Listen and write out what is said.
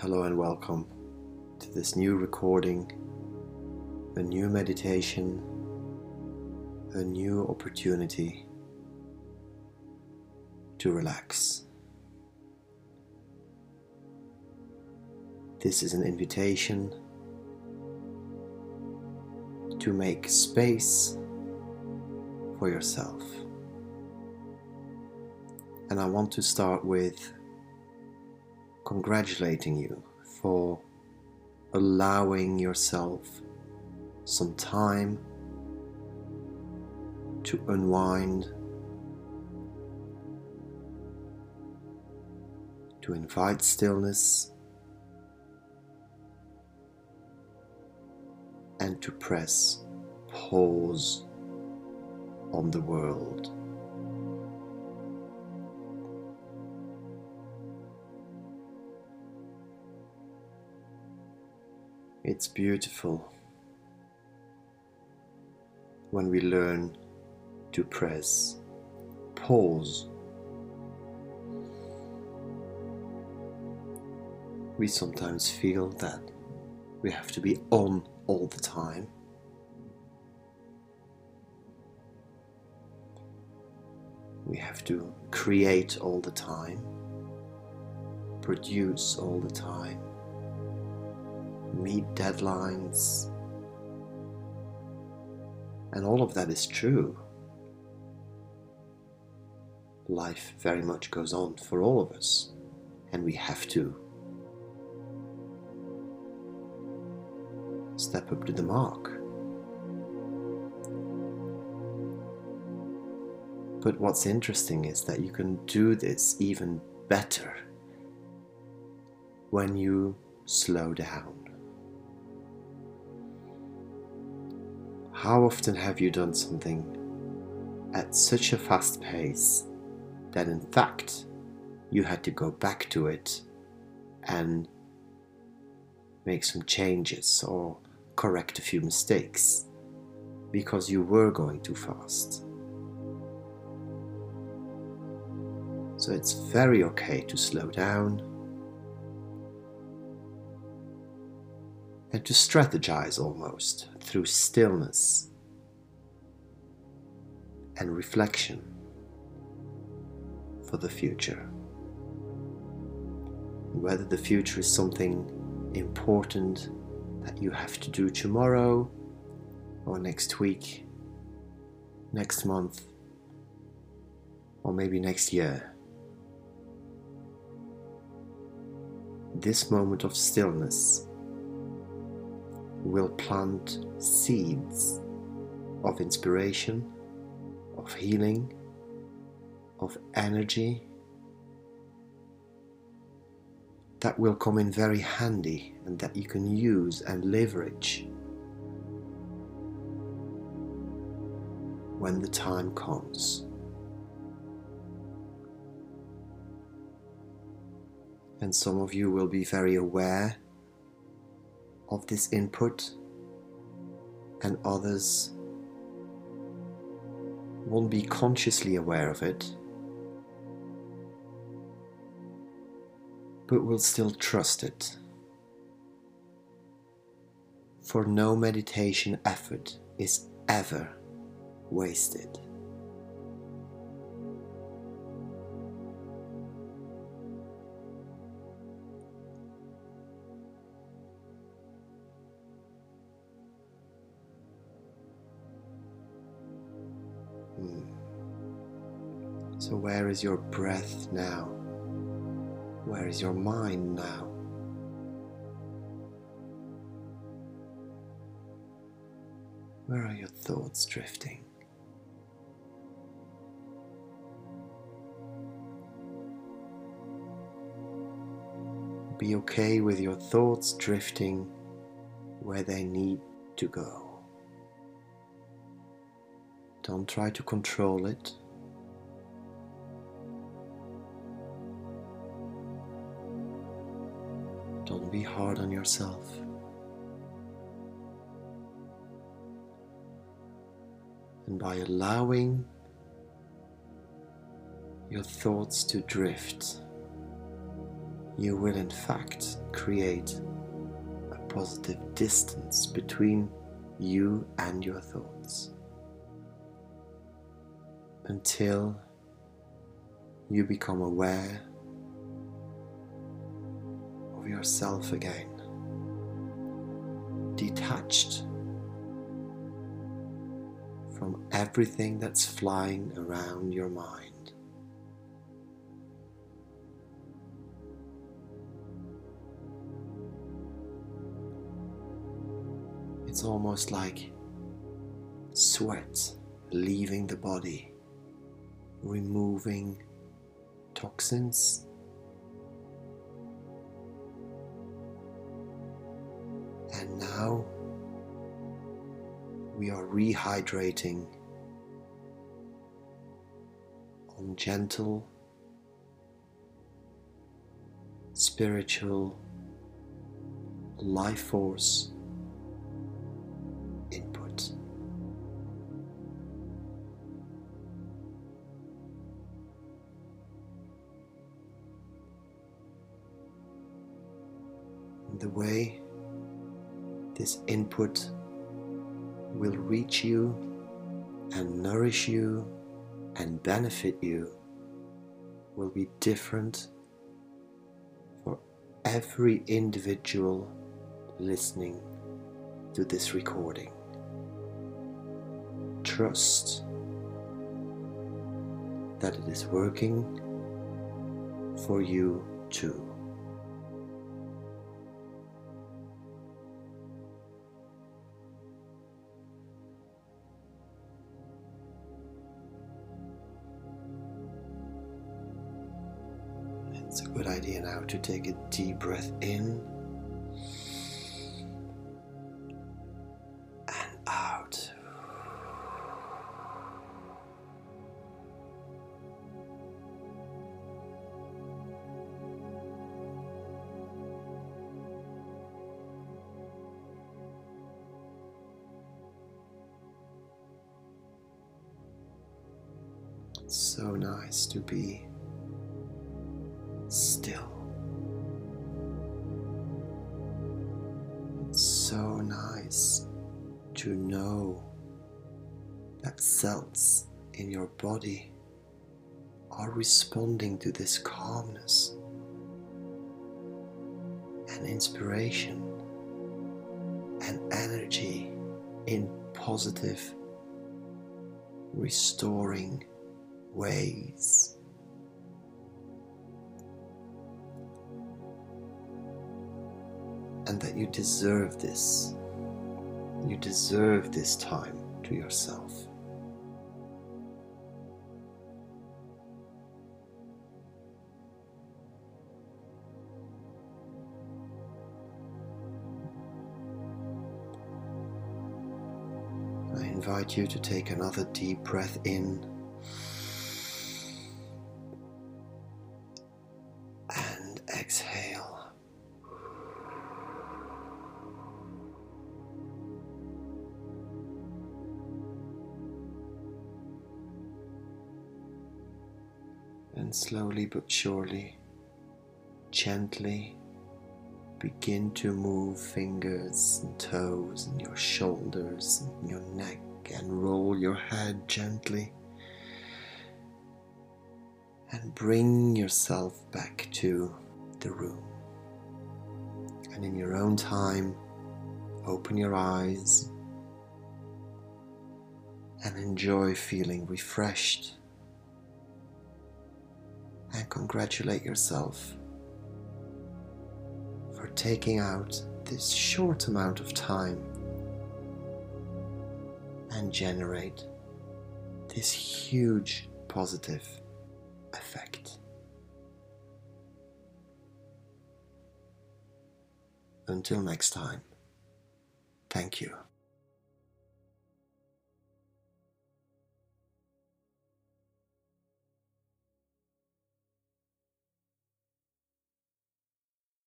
Hello and welcome to this new recording, a new meditation, a new opportunity to relax. This is an invitation to make space for yourself. And I want to start with congratulating you for allowing yourself some time to unwind, to invite stillness, and to press pause on the world. It's beautiful when we learn to press pause. We sometimes feel that we have to be on all the time. We have to create all the time, produce all the time meet deadlines. And all of that is true. Life very much goes on for all of us, and we have to step up to the mark. But what's interesting is that you can do this even better when you slow down. How often have you done something at such a fast pace that in fact you had to go back to it and make some changes or correct a few mistakes because you were going too fast? So it's very okay to slow down and to strategize almost through stillness and reflection for the future. Whether the future is something important that you have to do tomorrow or next week, next month, or maybe next year. This moment of stillness will plant seeds of inspiration, of healing, of energy that will come in very handy and that you can use and leverage when the time comes. And some of you will be very aware of this input, and others won't be consciously aware of it, but will still trust it. For no meditation effort is ever wasted. So, where is your breath now? Where is your mind now? Where are your thoughts drifting? Be okay with your thoughts drifting where they need to go. Don't try to control it. Be hard on yourself. And by allowing your thoughts to drift, you will in fact create a positive distance between you and your thoughts until you become aware yourself again, detached from everything that's flying around your mind. It's almost like sweat leaving the body, removing toxins. And now we are rehydrating on gentle, spiritual, life force input. The way this input will reach you and nourish you and benefit you will be different for every individual listening to this recording. Trust that it is working for you too. To take a deep breath in and out. So nice to be that cells in your body are responding to this calmness and inspiration and energy in positive, restoring ways. and that you deserve this. You deserve this time to yourself. Invite you to take another deep breath in and exhale. And slowly but surely, gently begin to move fingers and toes and your shoulders and your neck and roll your head gently. And bring yourself back to the room. And in your own time, open your eyes and enjoy feeling refreshed and congratulate yourself for taking out this short amount of time and generate this huge positive effect. Until next time, thank you.